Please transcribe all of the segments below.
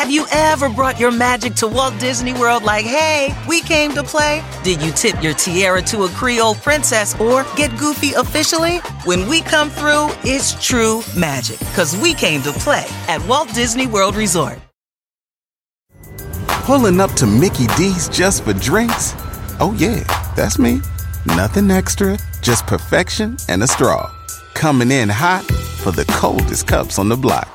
Have you ever brought your magic to Walt Disney World like, hey, we came to play? Did you tip your tiara to a Creole princess or get goofy officially? When we come through, it's true magic, because we came to play at Walt Disney World Resort. Pulling up to Mickey D's just for drinks? Oh, yeah, that's me. Nothing extra, just perfection and a straw. Coming in hot for the coldest cups on the block.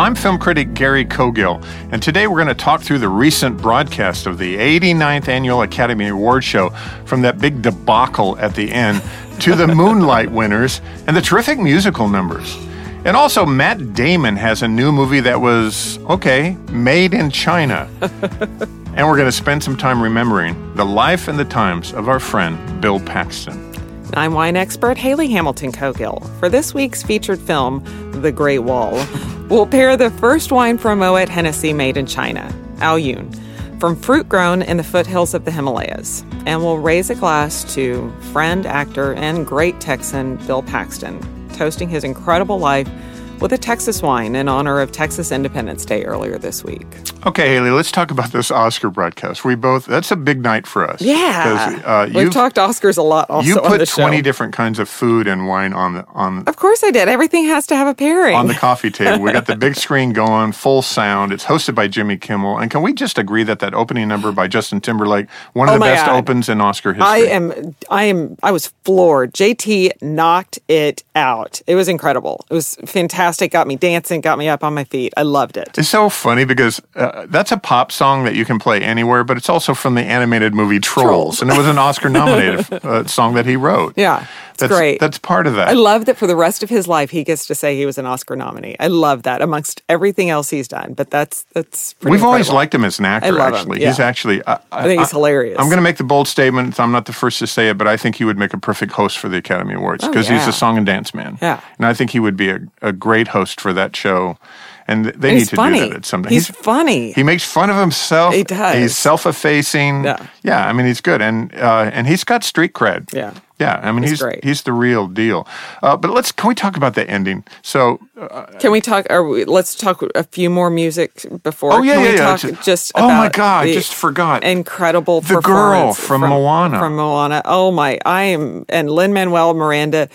I'm film critic Gary Cogill, and today we're going to talk through the recent broadcast of the 89th Annual Academy Award show from that big debacle at the end to the Moonlight winners and the terrific musical numbers. And also, Matt Damon has a new movie that was, okay, made in China. and we're going to spend some time remembering the life and the times of our friend Bill Paxton. I'm wine expert Haley Hamilton Cogill. For this week's featured film, The Great Wall, we'll pair the first wine from Moet Hennessy made in China, Ao Yun, from fruit grown in the foothills of the Himalayas. And we'll raise a glass to friend, actor, and great Texan Bill Paxton, toasting his incredible life with a Texas wine in honor of Texas Independence Day earlier this week. Okay, Haley, let's talk about this Oscar broadcast. We both, that's a big night for us. Yeah. Uh, We've talked Oscars a lot also You on put the show. 20 different kinds of food and wine on the, on, Of course I did. Everything has to have a pairing. on the coffee table. We got the big screen going, full sound. It's hosted by Jimmy Kimmel. And can we just agree that that opening number by Justin Timberlake, one of Oh the best God. opens in Oscar history? I am I am I was floored. JT knocked it out. It was incredible. It was fantastic. Got me dancing, got me up on my feet. I loved it. It's so funny because uh, that's a pop song that you can play anywhere, but it's also from the animated movie Trolls, Trolls. and it was an Oscar-nominated uh, song that he wrote. Yeah, that's, great. That's part of that. I love that for the rest of his life he gets to say he was an Oscar nominee. I love that amongst everything else he's done. But that's that's pretty We've always liked him as an actor. I actually, yeah. he's actually. I, I think he's hilarious. I'm going to make the bold statement. I'm not the first to say it, but I think he would make a perfect host for the Academy Awards Oh, because he's a song and dance man. Yeah. and I think he would be a, a great host for that show. And they need he's to funny. do that at some time. He's funny. He makes fun of himself. He does. He's self-effacing. Yeah. yeah. I mean, he's good, and uh, and he's got street cred. Yeah. yeah. I mean, He's he's great. he's the real deal. Uh, but let's can we talk about the ending? So Can we talk? Or we, let's talk a few more music before. Oh, yeah, Can yeah, we yeah. talk Just- just? oh my God, the just forgot. Incredible. The girl performance from Moana. From Moana. Oh my! I am and Lin Manuel Miranda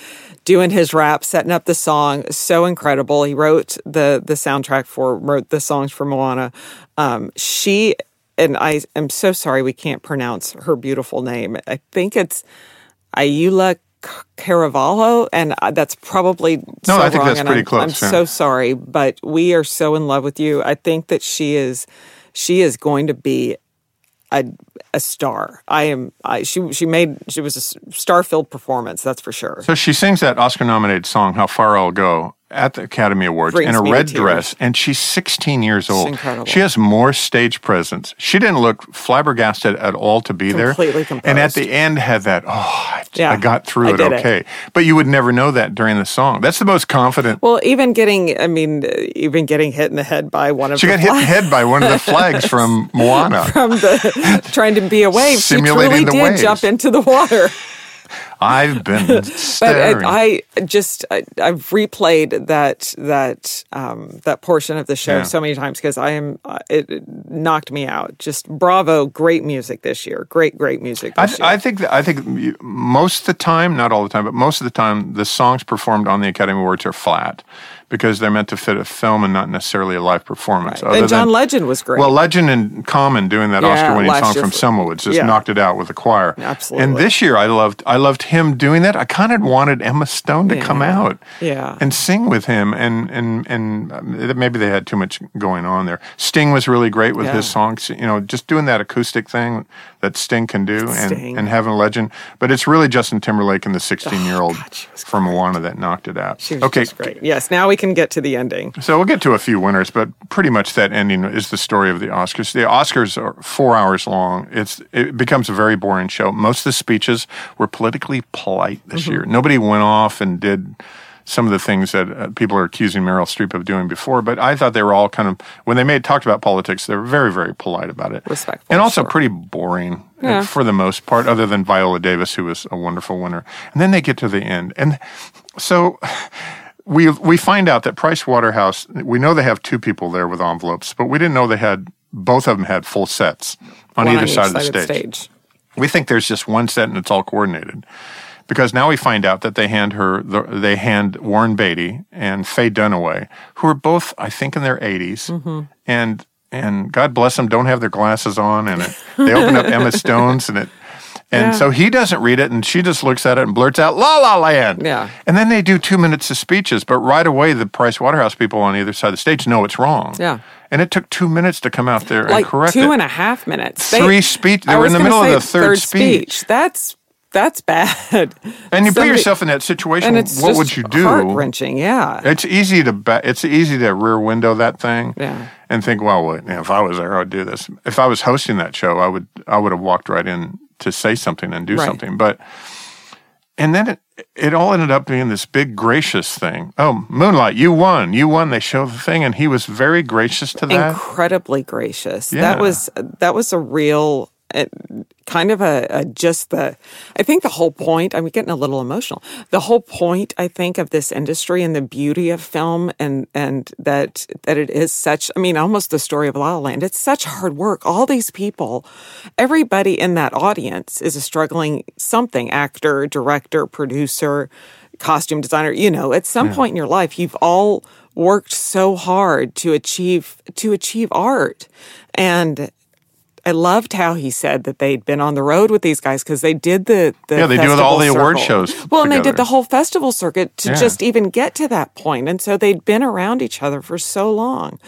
doing his rap, setting up the song. So incredible. He wrote the the soundtrack for wrote the songs for Moana. Um, she and I am so sorry we can't pronounce her beautiful name. I think it's Ayula. Caravalho, and that's probably No, so I think wrong, that's pretty I'm, close, I'm yeah. so sorry, but we are so in love with you. I think that she is, she is going to be a a star. I am. I, she she made she was a star filled performance. That's for sure. So she sings that Oscar nominated song, How Far I'll Go, at the Academy Awards Brings in a red dress, and she's 16 years old. incredible. She has more stage presence. She didn't look flabbergasted at all to be Completely there. And at the end had that, oh, I, Yeah, I got through I it did it. okay. But you would never know that during the song. That's the most confident. Well, even getting, I mean, even getting hit in the head by one of she the got hit in the flags head by one of the flags from Moana. from the trying to be a wave. She Simulating truly the did waves. jump into the water. I've been But staring. I, I just I, I've replayed that that um, that portion of the show Yeah. so many times because I am uh, it, it knocked me out. Just bravo, great music this year. Great, great music. I, year. I think that, I think most of the time, not all the time, but most of the time, the songs performed on the Academy Awards are flat because they're meant to fit a film and not necessarily a live performance. other and John than- Legend was great. Well, Legend and Common doing that Yeah, Oscar-winning song from Selma Woods just yeah. knocked it out with the choir. Absolutely. And this year, I loved I loved him doing that. I kind of wanted Emma Stone to come out, Yeah. and sing with him. And and and um, maybe they had too much going on there. Sting was really great with his songs. You know, just doing that acoustic thing that Sting can do, and Sting. and having Legend. But it's really Justin Timberlake and the 16 year old God, she was from Moana that knocked it out. She was okay, great. Yes, now we can get to the ending. So we'll get to a few winners, but pretty much that ending is the story of the Oscars. The Oscars are four hours long. It's it becomes a very boring show. Most of the speeches were politically polite this mm-hmm. year. Nobody went off and did some of the things that uh, people are accusing Meryl Streep of doing before. But I thought they were all kind of when they made talked about politics, they were very very polite about it, Respectful, and also sure. pretty boring uh, Yeah. for the most part, other than Viola Davis, who was a wonderful winner. And then they get to the end, and so we we find out that Price Waterhouse. We know they have two people there with envelopes, but we didn't know they had both of them had full sets on either each side of the side stage. We think there's just one set and it's all coordinated. Because now we find out that they hand her, the, they hand Warren Beatty and Faye Dunaway, who are both, I think, in their 80s, Mm-hmm. and and God bless them, don't have their glasses on, and it, they open up Emma Stone's, and it, and Yeah. so he doesn't read it, and she just looks at it and blurts out "La La Land." Yeah. and then they do two minutes of speeches, but right away the Price Waterhouse people on either side of the stage know it's wrong. Yeah. and it took two minutes to come out there like and correct two it. and a half minutes. Three speech- they I were in the middle of the third speech. That's that's bad. And you put yourself in that situation. it's what would you do? Heart wrenching. Yeah. It's easy to ba- it's easy to rear window that thing. Yeah. And think, well, what, you know, if I was there, I'd do this. If I was hosting that show, I would I would have walked right in to say something and do Right. something. But and then it it all ended up being this big gracious thing. Oh, Moonlight, you won. You won. They show the thing, and he was very gracious to that. incredibly gracious. Yeah. That was that was a real kind of a, a just the. I think the whole point. I'm getting a little emotional. The whole point, I think, of this industry and the beauty of film, and and that that it is such. I mean, almost the story of La La Land. It's such hard work. All these people, everybody in that audience is a struggling something actor, director, producer, costume designer. You know, at some point in your life, you've all worked so hard to achieve to achieve art and I loved how he said that they'd been on the road with these guys because they did the, the Yeah, they do all the award shows Well, and they did the whole festival circuit to Yeah. just even get to that point, and so they'd been around each other for so long.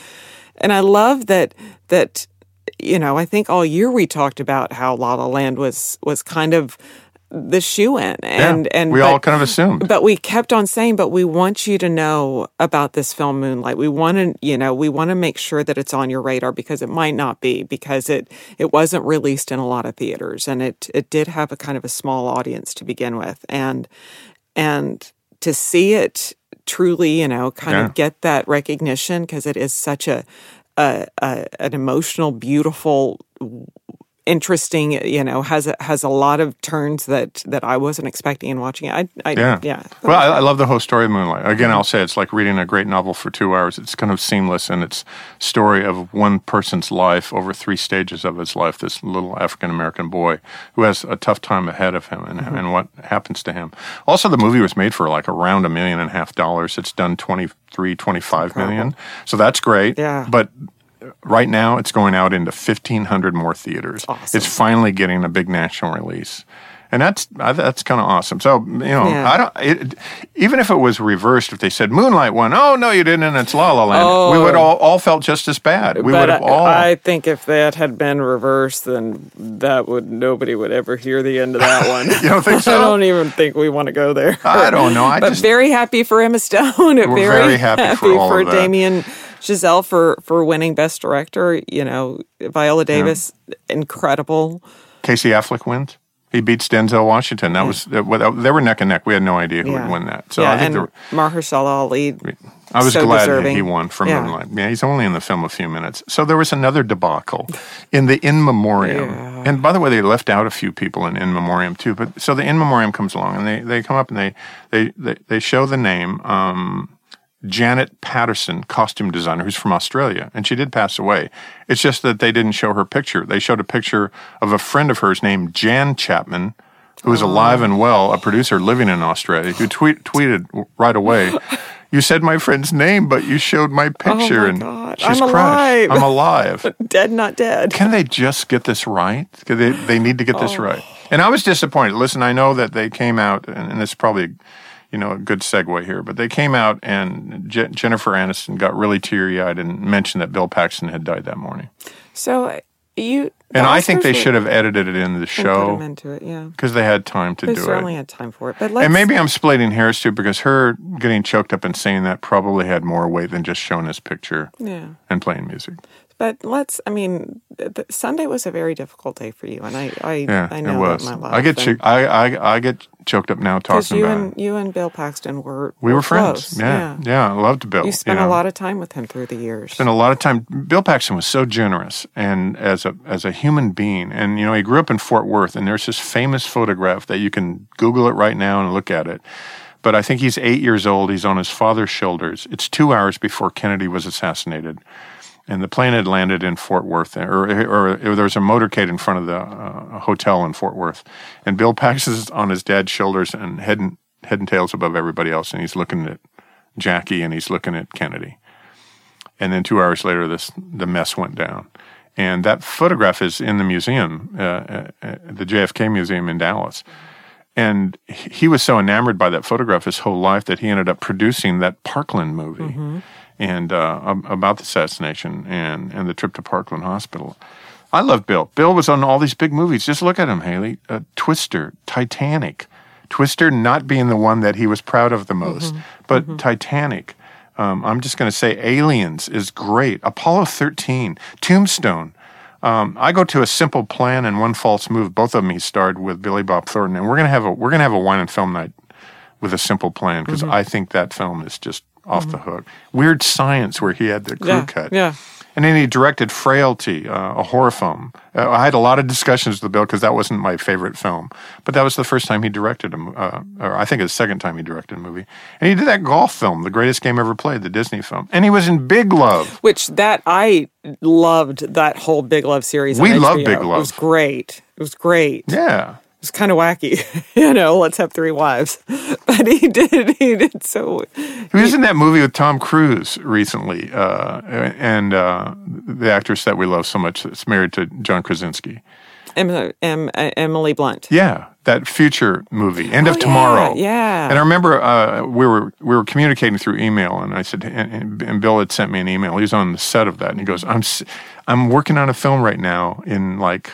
And I love that that you know I think all year we talked about how La La Land was was kind of the shoe in and Yeah, and we all kind of assumed. but we kept on saying, but we want you to know about this film Moonlight. We want to, you know, we want to make sure that it's on your radar because it might not be because it it wasn't released in a lot of theaters and it it did have a kind of a small audience to begin with and and to see it truly, you know, kind Yeah. of get that recognition because it is such a, a, a an emotional, beautiful interesting you know has a, has a lot of turns that that I wasn't expecting in watching it I, I Yeah. yeah Well, I, I love the whole story of Moonlight. Again, I'll say it's like reading a great novel for two hours. It's kind of seamless and its story of one person's life over three stages of his life. This little African American boy who has a tough time ahead of him and, mm-hmm. and what happens to him. Also, the movie was made for like around a million and a half dollars. It's done 23, 25 million. So that's great. Yeah. But right now it's going out into 1500 more theaters Awesome. it's finally getting a big national release and that's that's kind of awesome so you know Yeah. i don't it, even if it was reversed if they said moonlight won oh no you didn't and it's la la land we would oh. all, all felt just as bad we Oh. would have I, all I think if that had been reversed, then that would nobody would ever hear the end of that one. You don't think so? I don't even think we want to go there. I don't know. I but just- very happy for Emma Stone. We're very happy for all of that. Damien Chazelle for for winning Best Director. You know, Viola Davis, incredible. casey affleck wins he beats denzel washington that was that, they were neck and neck we had no idea who would win that so yeah, i think and Mahershala Ali. I was so glad that deserving. he won for Yeah. Moonlight. Yeah, he's only in the film a few minutes. So there was another debacle in the In Memoriam. And by the way, they left out a few people in In Memoriam too. But so the In Memoriam comes along and they, they come up and they they, they, they show the name um, Janet Patterson, costume designer, who's from Australia, and she did pass away. It's just that they didn't show her picture. They showed a picture of a friend of hers named Jan Chapman, who is alive and well, a producer living in Australia, who tweet, tweeted right away. You said my friend's name, but you showed my picture, Oh my and God, she's I'm crushed. alive. I'm alive. Dead, not dead. Can they just get this right? They, they need to get Oh. this right. And I was disappointed. Listen, I know that they came out, and, and it's probably, you know, a good segue here, but they came out and Je- Jennifer Aniston got really teary eyed and mentioned that Bill Paxton had died that morning. So you And I think they should have edited it in the show into it. Yeah, because they had time to they do it. They certainly had time for it. But And maybe I'm splitting hairs too because her getting choked up and saying that probably had more weight than just showing his picture yeah. and playing music. But let's. I mean, th- th- Sunday was a very difficult day for you, and I, I, Yeah, I know it was. that my life. I get cho- I, I I get choked up now talking you about and it. you and Bill Paxton were We were friends. close. Yeah, yeah, I loved Bill. You spent know. a lot of time with him through the years. spent a lot of time. Bill Paxton was so generous and as a as a human being, and you know he grew up in Fort Worth, and there's this famous photograph that you can Google it right now and look at it. But I think he's eight years old. He's on his father's shoulders. It's two hours before Kennedy was assassinated, and the plane had landed in Fort Worth, or or, or there was a motorcade in front of the uh, hotel in Fort Worth, and Bill Paxton's on his dad's shoulders and head and head and tails above everybody else, and he's looking at Jackie and he's looking at Kennedy and then two hours later, this the mess went down. And that photograph is in the museum, uh, uh, uh, the JFK Museum in Dallas. And he was so enamored by that photograph his whole life that he ended up producing that Parkland movie and uh, about the assassination and, and the trip to Parkland Hospital. I love Bill. Bill was on all these big movies. Just look at him, Haley. Uh, Twister, Titanic. Twister not being the one that he was proud of the most, but Titanic. Um, I'm just going to say Aliens is great. Apollo 13, Tombstone. Um, I go to a simple plan and one false move. Both of them he starred with Billy Bob Thornton, and we're gonna have a we're gonna have a wine and film night with a simple plan because I think that film is just off the hook. Weird Science, where he had the crew yeah, cut. yeah. And then he directed Frailty, uh, a horror film. Uh, I had a lot of discussions with Bill because that wasn't my favorite film, but that was the first time he directed him, uh, or I think it's the second time he directed a movie. And he did that golf film, The Greatest Game Ever Played, the Disney film. And he was in Big Love. Which that I loved that whole Big Love series. We love. Big It was great. It was great. Yeah. Was kind of wacky, you know. Let's have three wives, but he did. He did so. He was in that movie with Tom Cruise recently, uh, and uh, the actress that we love so much that's married to John Krasinski. Em, Em, Emily Blunt. Yeah, that future movie, End of Oh, yeah, Tomorrow. yeah. And I remember uh, we were we were communicating through email, and I said, and, and Bill had sent me an email. He was on the set of that, and he goes, "I'm I'm working on a film right now in like."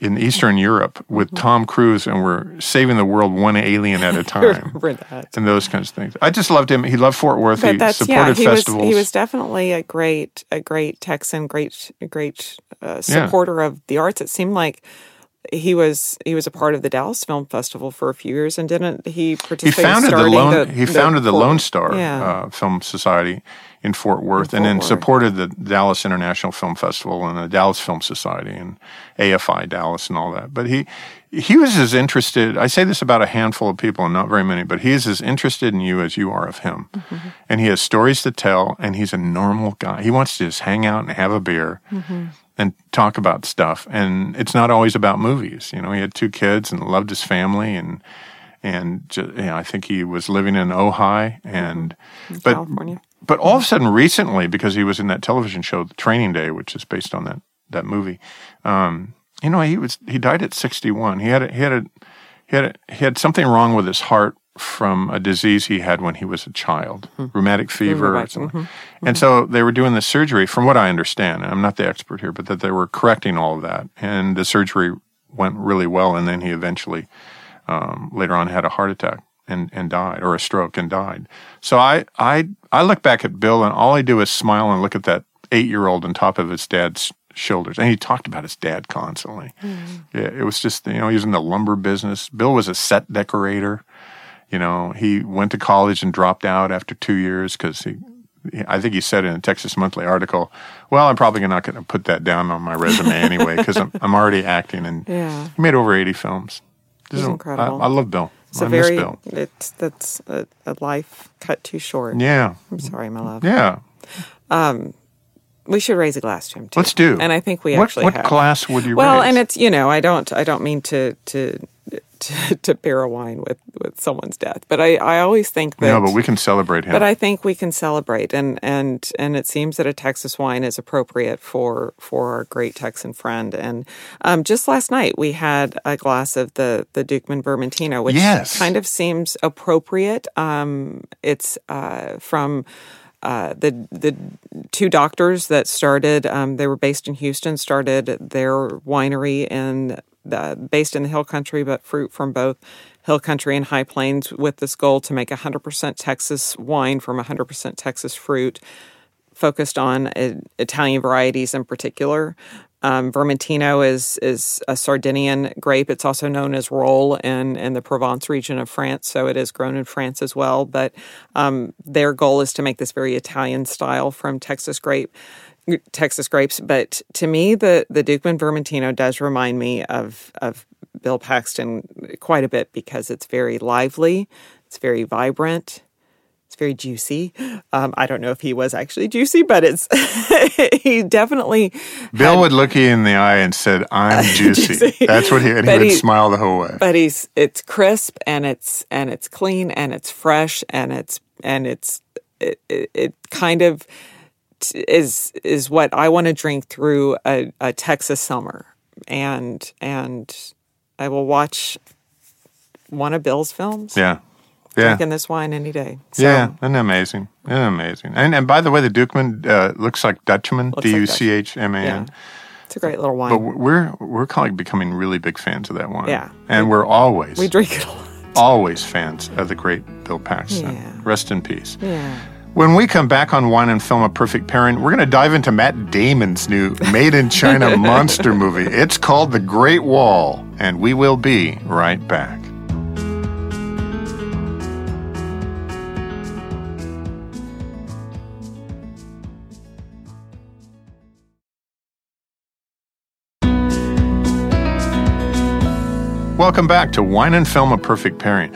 In Eastern Europe with Mm-hmm. Tom Cruise, and we're saving the world one alien at a time, Remember that. and those kinds of things. I just loved him. He loved Fort Worth. But he supported yeah. He was festivals. he was definitely a great a great Texan, great great uh, supporter of the arts. It seemed like he was he was a part of the Dallas Film Festival for a few years, and didn't he he participate? in founded the Lone he founded the Fort- Lone Star Yeah. uh, Film Society in Fort Worth, and Fort then Worth. supported the Dallas International Film Festival and the Dallas Film Society and AFI Dallas and all that. But he he was as interested. I say this about a handful of people and not very many, but he is as interested in you as you are of him, Mm-hmm. and he has stories to tell. And he's a normal guy. He wants to just hang out and have a beer. Mm-hmm. And talk about stuff, and it's not always about movies. You know, he had two kids and loved his family, and and ju- you know, I think he was living in Ojai, and mm-hmm. but California. but all of a sudden, recently, because he was in that television show, Training Day, which is based on that that movie, um, you know, he was he died at sixty one. He had a, he had a, he had a, he had something wrong with his heart from a disease he had when he was a child, hmm. rheumatic fever something. Mm-hmm. And so they were doing the surgery, from what I understand. and I'm not the expert here, but that they were correcting all of that, and the surgery went really well. And then he eventually um, later on had a heart attack and, and died or a stroke and died. So I, I, I look back at Bill and all I do is smile and look at that eight year old on top of his dad's shoulders. And he talked about his dad constantly. Yeah, it was just, you know, he was in the lumber business. Bill was a set decorator. You know, he went to college and dropped out after two years because he, I think he said in a Texas Monthly article, well, I'm probably not going to put that down on my resume anyway because I'm, I'm already acting. And Yeah. he made over 80 films. He's This is- incredible. I, I love Bill. It's I a very Bill. it's that's a, a life cut too short. Yeah. I'm sorry, my love. Yeah. Um, We should raise a glass to him too. Let's do. And I think we what, actually What have. class would you Well, raise? and it's you know I don't I don't mean to to to, to pair a wine with with someone's death, but I I always think that. no, but we can celebrate him. But I think we can celebrate, and and and it seems that a Texas wine is appropriate for for our great Texan friend. And um, just last night we had a glass of the the Duchman Vermentino, which Yes. kind of seems appropriate. Um, it's uh, from uh, the the two doctors that started. Um, they were based in Houston. Started their winery in the, based in the Hill Country, but fruit from both Hill Country and High Plains, with this goal to make 100% Texas wine from 100% Texas fruit, focused on uh, Italian varieties in particular. Um, Vermentino is is a Sardinian grape. It's also known as Rolle in in the Provence region of France, so it is grown in France as well. But um, their goal is to make this very Italian style from Texas grape. Texas grapes, but to me, the the Duchman Vermentino does remind me of of Bill Paxton quite a bit because it's very lively, it's very vibrant, it's very juicy. Um, I don't know if he was actually juicy, but it's he definitely. Bill had- would look you in the eye and said, "I'm juicy." Juicy. That's what he and he would he- smile the whole way. but he's it's crisp and it's and it's clean and it's fresh and it's and it's it, it, it kind of t- is is what I want to drink through a, a Texas summer and and I will watch one of Bill's films yeah, yeah, drinking this wine any day. So, yeah. Isn't amazing? Isn't amazing? And and by the way, the Duchman uh, looks like Dutchman. D U C H M A. N. It's a great little wine. But we're we're kind of becoming really big fans of that wine. Yeah. and we're always We drink it a lot. always fans of the great Bill Paxton. Yeah. Rest in peace. Yeah. When we come back on Wine and Film, A Perfect Pairing, we're going to dive into Matt Damon's new Made in China monster movie. It's called The Great Wall, and we will be right back. Welcome back to Wine and Film, A Perfect Pairing.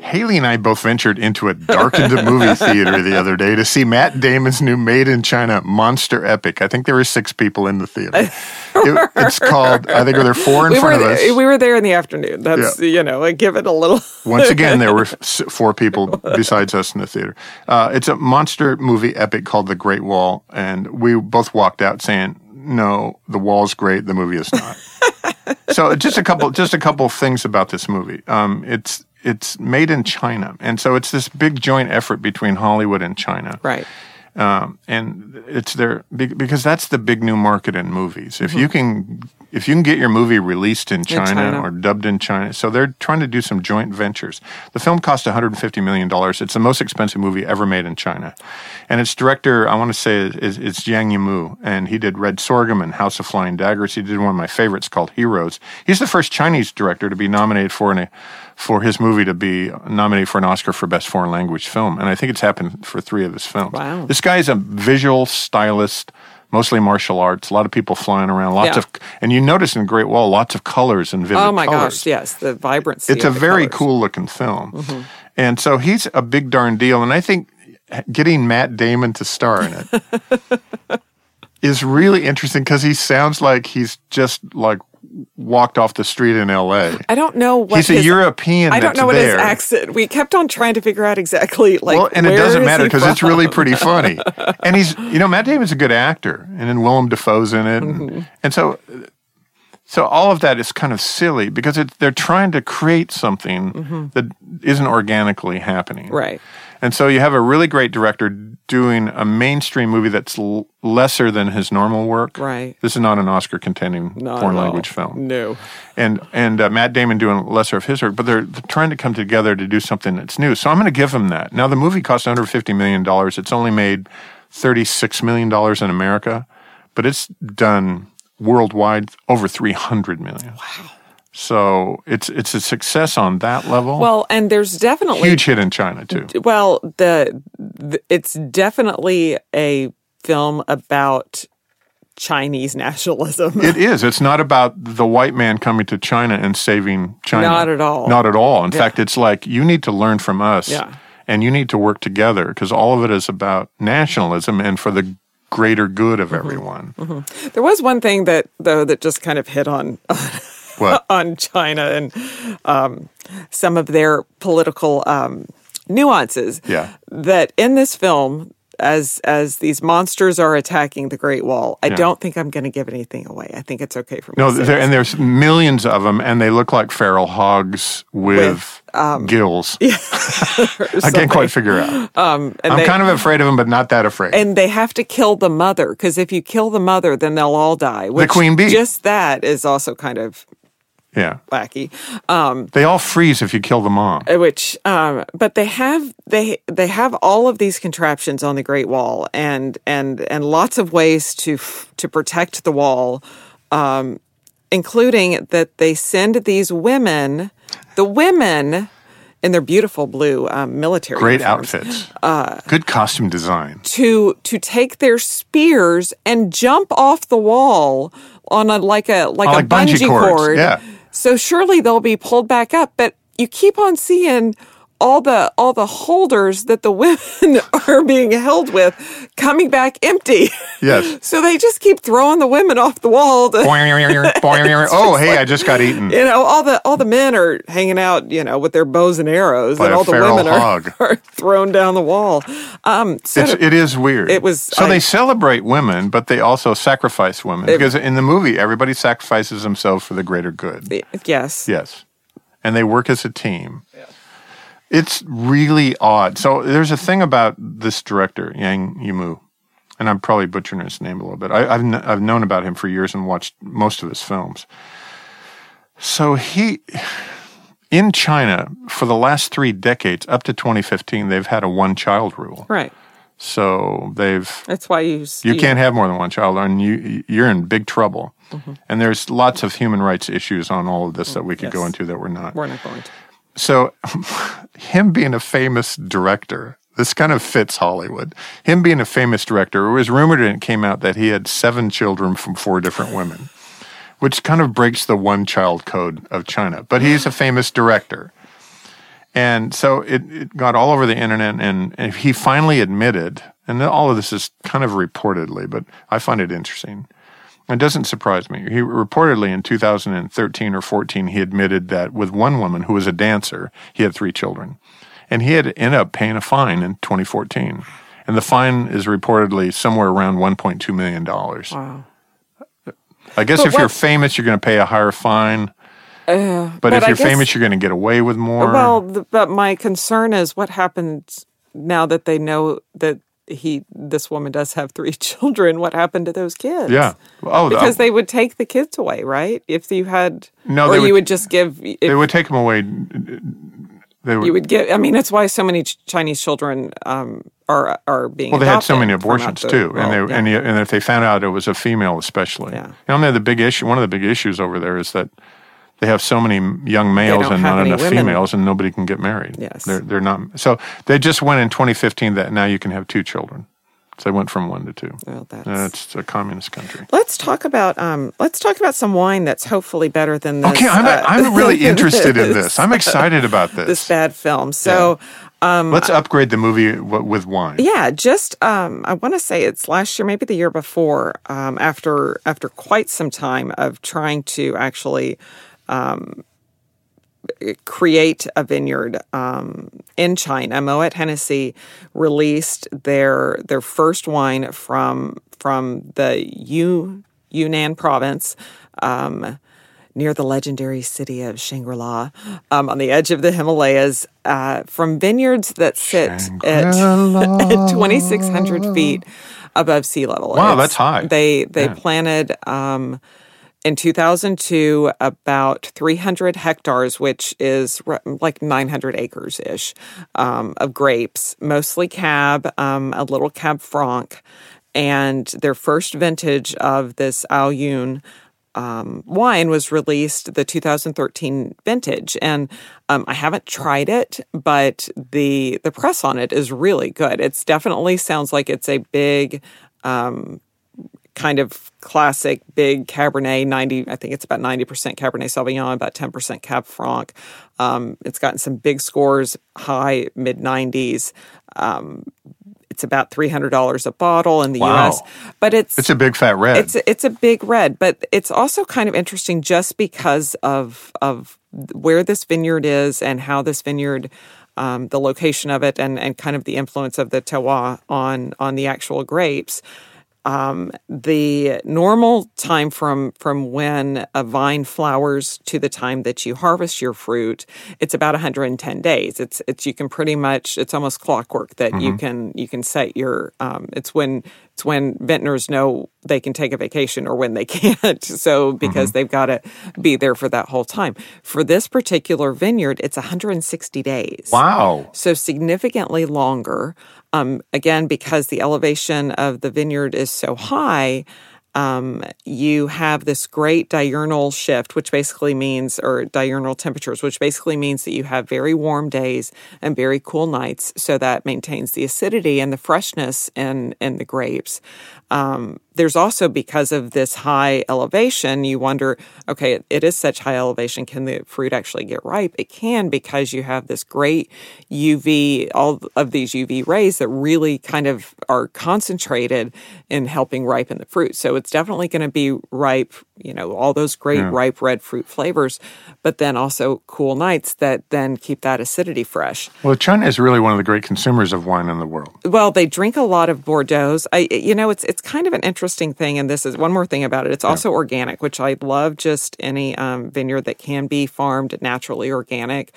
Haley and I both ventured into a darkened movie theater the other day to see Matt Damon's new Made in China monster epic. I think there were six people in the theater. It- it's called, I think there were four in We front of us. we were there in the afternoon. That's you know, I give it a little Once again, there were four people besides us in the theater. Uh, it's a monster movie epic called The Great Wall, and we both walked out saying, "No, the wall's great. The movie is not." So just a couple, just a couple of things about this movie. Um, it's it's made in China, and so it's this big joint effort between Hollywood and China right. um, and it's there because that's the big new market in movies. If you can, if you can get your movie released in China, China. or dubbed in China, so they're trying to do some joint ventures. The film cost 150 million dollars. It's the most expensive movie ever made in China, and its director, I want to say, is, is Zhang Yimou, and he did Red Sorghum and House of Flying Daggers. He did one of my favorites called Heroes. He's the first Chinese director to be nominated for an for his movie to be nominated for an Oscar for Best Foreign Language Film, and I think it's happened for three of his films. Wow. This guy is a visual stylist, mostly martial arts. A lot of people flying around, lots Yeah. of, and you notice in the Great Wall, lots of colors and vivid Oh my colors. gosh, yes, the vibrancy. It's a very colors. Mm-hmm. cool looking film, and so he's a big darn deal. And I think getting Matt Damon to star in it is really interesting because he sounds like he's just like walked off the street in L.A. I don't know what He's a his- European. I don't know what there. his accent. We kept on trying to figure out exactly like. well, and it where doesn't matter because it's really pretty funny. and he's, you know, Matt Damon's a good actor, and then Willem Dafoe's in it, Mm-hmm. and, and so, so all of that is kind of silly because it, they're trying to create something that isn't organically happening, Mm-hmm. Right. And so you have a really great director doing a mainstream movie that's l- lesser than his normal work. Right. This is not an Oscar-contending foreign language film No. and and uh, Matt Damon doing lesser of his work, but they're, they're trying to come together to do something that's new. So I'm going to give him that. Now the movie cost 150 million dollars. It's only made 36 million dollars in America, but it's done worldwide over 300 million. Wow. So it's it's a success on that level. Well, and there's definitely huge hit in China too. Well, the, the it's definitely a film about Chinese nationalism. It is. It's not about the white man coming to China and saving China. Not at all. Not at all. In fact, it's like you need to learn from us Yeah. and you need to work together because all of it is about nationalism and for the greater good Mm-hmm. of everyone. there was one thing that though that just kind of hit on on China and um, some of their political um, nuances. Yeah. That in this film, as as these monsters are attacking the Great Wall. I Yeah. don't think I'm going to give anything away. I think it's okay for me. No, and there's millions of them, and they look like feral hogs with, um gills. Yeah, I can't quite figure out. Um, and I'm they- kind of afraid of them, but not that afraid. and they have to kill the mother because if you kill the mother, then they'll all die. Which queen bee. Just that is also kind of yeah, wacky. Um, they all freeze if you kill the mom. which, um, but they have they they have all of these contraptions on the Great Wall, and and and lots of ways to f- to protect the wall, um, including that they send these women, the women. In their beautiful blue um, military Great uniforms, outfits. uh, Good costume design. to to take their spears and jump off the wall on a like a like Oh, a like bungee bungee, cord. yeah. So surely they'll be pulled back up, but you keep on seeing all the all the holders that the women are being held with coming back empty. Yes. so they just keep throwing the women off the wall. To, oh, hey, I just got eaten. you know, all the all the men are hanging out, you know, with their bows and arrows, By and all the women are, are thrown down the wall. Um, so It's, it is weird. It was- so I- they celebrate women, but they also sacrifice women because in the movie everybody sacrifices themselves for the greater good. yes, Yes, and they work as a team. It's really odd. So there's a thing about this director Yang Yimu, and I'm probably butchering his name a little bit. I, I've kn- I've known about him for years and watched most of his films. So he. In China, for the last three decades, up to 2015, they've had a one-child rule. right. So they've That's why you you can't have more than one child, and you you're in big trouble. Mm-hmm. And there's lots of human rights issues on all of this that we could go into that we're not. We're not going to. So, him being a famous director, this kind of fits Hollywood. Him being a famous director, it was rumored and it came out that he had seven children from four different women, which kind of breaks the one child code of China. But he's a famous director. And so it, it got all over the internet, and, and he finally admitted, and all of this is kind of reportedly, but I find it interesting. It doesn't surprise me. He reportedly in 2013 or 14, he admitted that with one woman who was a dancer, he had three children. And he had ended up paying a fine in 2014. And the fine is reportedly somewhere around $1.2 million. Wow. I guess But if you're famous, you're going to pay a higher fine. Uh, but, but if I you're guess- famous, you're going to get away with more. Well, th- but my concern is what happens now that they know that he, this woman, does have three children. What happened to those kids? yeah. Oh, because they would take the kids away, right? If you had, No, or you would- would just give. If, they would take them away. They would, you would give. I mean, that's why so many Chinese children um, are are being. Well, they had so many abortions the- too, well, and they yeah. and, you- and if they found out it was a female, especially, Yeah. You know, the big issue, one of the big issues over there is that they have so many young males and not enough women. females, and nobody can get married. Yes. they're they're not. So they just went in 2015 that now you can have two children. So they went from one to two. Well, that's- That's a communist country. Let's talk about um. Let's talk about some wine that's hopefully better than this. Okay, I'm uh, I'm really interested in this. I'm excited about this. this bad film. So. um, Let's upgrade the movie w- with wine. Yeah, just um, I want to say it's last year, maybe the year before. Um, after after quite some time of trying to actually um, create a vineyard um, in China, Moet Hennessy released their their first wine from from the Yu, Yunnan province. Um, near the legendary city of Shangri La, um, on the edge of the Himalayas, uh, from vineyards that sit at, at 2,600 feet above sea level. Wow, that's high. They they Yeah. planted um, in 2002 about 300 hectares, which is like 900 acres ish um, of grapes, mostly Cab, um, a little Cab Franc, and their first vintage of this Aoyun, um, wine was released the 2013 vintage, and um, I haven't tried it, but the the press on it is really good. It's definitely sounds like it's a big. Um, kind of classic big Cabernet, 90, I think it's about 90% Cabernet Sauvignon, about 10% Cab Franc. Um, it's gotten some big scores, high mid 90s. Um, it's about $300 a bottle in the Wow. US, but it's It's a big fat red. it's it's a big red, but it's also kind of interesting just because of of where this vineyard is and how this vineyard um, the location of it and, and kind of the influence of the terroir on on the actual grapes. Um, the normal time from from when a vine flowers to the time that you harvest your fruit, it's about 110 days. It's it's you can pretty much it's almost clockwork that you can you can set your. Um, it's when it's when vintners know they can take a vacation or when they can't. So because they've got to be there for that whole time. For this particular vineyard, it's 160 days. Wow. So significantly longer. Um, again, because the elevation of the vineyard is so high, um, you have this great diurnal shift, which basically means, or diurnal temperatures, which basically means that you have very warm days and very cool nights. So that maintains the acidity and the freshness in in the grapes. Um, there's also because of this high elevation, you wonder, okay, it, is such high elevation. Can the fruit actually get ripe? It can because you have this great UV, all of these UV rays that really kind of are concentrated in helping ripen the fruit. So it's definitely going to be ripe, you know, all those great ripe red fruit flavors, but then also cool nights that then keep that acidity fresh. Well, China is really one of the great consumers of wine in the world. Well, they drink a lot of Bordeaux's. I, you know, it's it's kind of an interesting thing, and this is one more thing about it. It's also organic, which I love. Just any um, vineyard that can be farmed naturally organic.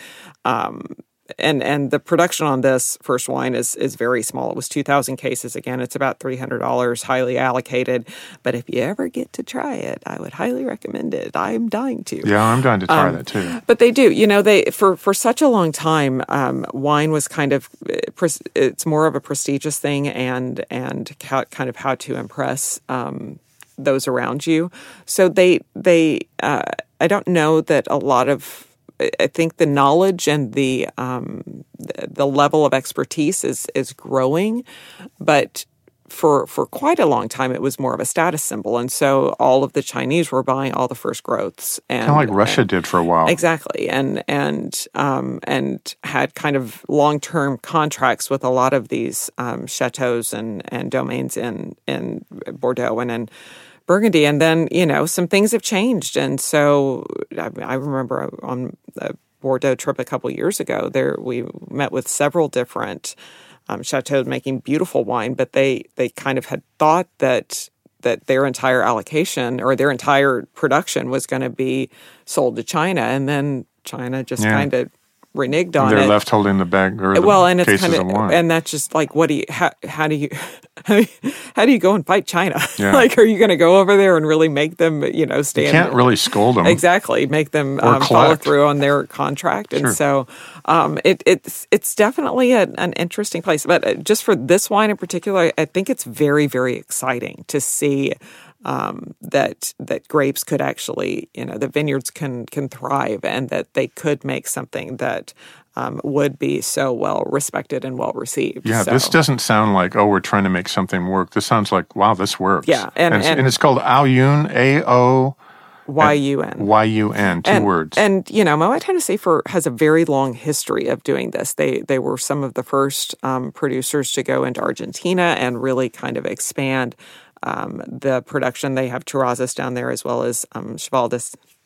Um, and and the production on this first wine is is very small. It was two thousand cases. Again, it's about three hundred dollars, highly allocated. But if you ever get to try it, I would highly recommend it. I'm dying to. Yeah, I'm dying to try Um, that too. But they do, you know, they for for such a long time, um, wine was kind of uh, it's more of a prestigious thing, and and how, kind of how to impress um, those around you. So they they uh, I don't know that a lot of I think the knowledge and the um, the, level of expertise is is growing, but for for quite a long time it was more of a status symbol, and so all of the Chinese were buying all the first growths, and Kind of like Russia did for a while. Exactly, and and um, and had kind of long term contracts with a lot of these um, chateaus and and domains in in Bordeaux and in Burgundy, and then you know some things have changed, and so I, I remember on a Bordeaux trip a couple years ago, there we met with several different um, chateaus making beautiful wine, but they they kind of had thought that that their entire allocation or their entire production was going to be sold to China, and then China just Yeah. kind of reneged on it. They're it. left holding the bag or well, and it's kind of and that's just like, what do you, how, how do you, how do you go and fight China? Yeah. like, are you going to go over there and really make them, you know, stand? you can't really scold them. Exactly, make them um, follow through on their contract, and Sure. so um, it, it's it's definitely a, an interesting place. But uh, just for this wine in particular, I think it's very very exciting to see um, that that grapes could actually, you know, the vineyards can can thrive, and that they could make something that um, would be so well respected and well received. Yeah, So- this doesn't sound like oh we're trying to make something work. This sounds like wow this works. Yeah, and- it's, and- and it's called Aoyun A O Y U N. Y U N two and, words. And you know, Moet Hennessy for has a very long history of doing this. They they were some of the first um, producers to go into Argentina and really kind of expand um, the production. They have Terrazas down there as well as um.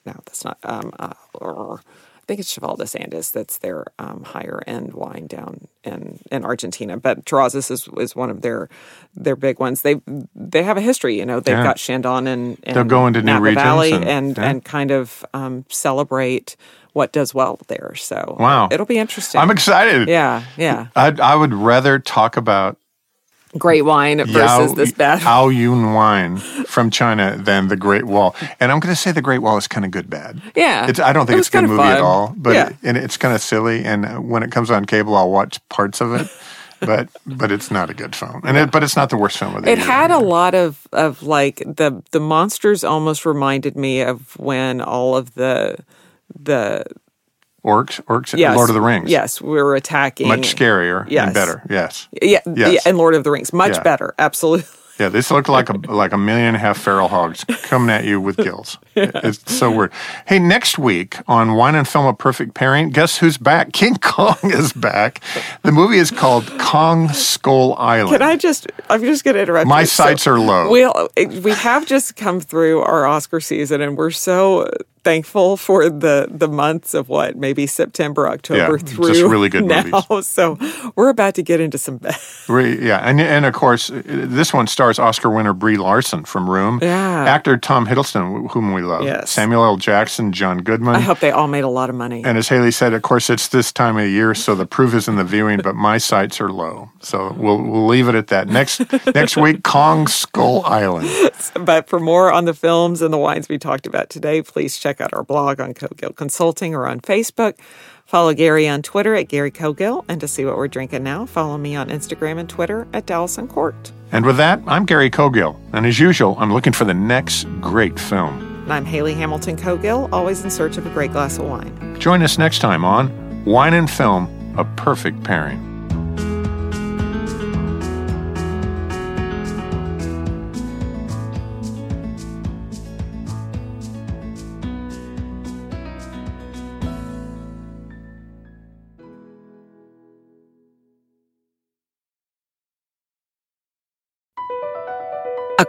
No, that's not. Um, uh, or- I think it's Cheval Andes that's their um, higher end wine down in, in Argentina. But Terrazas is, is one of their their big ones. They they have a history. You know, they've Yeah. got Chandon and, and They'll go into new Napa regions Valley and- and yeah. and kind of um, celebrate what does well there. So Wow. it'll be interesting. I'm excited. Yeah, yeah. I I would rather talk about Great wine versus Yao, this bad. Aoyun wine from China than the Great Wall. And I'm going to say the Great Wall is kind of good bad. Yeah. It's, I don't think It it's a good movie at all, but Yeah. it, and it's kind of silly. And when it comes on cable, I'll watch parts of it. but but it's not a good film, and it, but it's not the worst film of the It year. had a lot of of like the the monsters almost reminded me of when all of the the orcs, orcs, yes, Lord of the Rings. Yes, we were attacking much scarier Yes. and better. Yes, Yeah, Yes. yeah, and Lord of the Rings, much Yeah. better. Absolutely. yeah. This looked like a like a million and a half feral hogs coming at you with gills. It's so weird. Hey, next week on Wine and Film: A Perfect Pairing, guess who's back? King Kong is back. The movie is called Kong Skull Island. Can I just? I'm just going to interrupt. My you. sights are low. We we have just come through our Oscar season, and we're so thankful for the the months of what maybe September, October Yeah, through just really good now. movies. So we're about to get into some. Re- yeah, and and of course, this one stars Oscar winner Brie Larson from Room. Yeah. Actor Tom Hiddleston, whom we love. Yes. Samuel L. Jackson, John Goodman. I hope they all made a lot of money. and as Haley said, of course, it's this time of year, so the proof is in the viewing. But my sights are low, so we'll we'll leave it at that. Next next week, Kong Skull Island. But for more on the films and the wines we talked about today, please check out our blog on Cogill Consulting or on Facebook. Follow Gary on Twitter at Gary Cogill. And to see what we're drinking now, follow me on Instagram and Twitter at Dallas and Court. And with that, I'm Gary Cogill, and as usual, I'm looking for the next great film. And I'm Haley Hamilton Cogill, always in search of a great glass of wine. Join us next time on Wine and Film: A Perfect Pairing.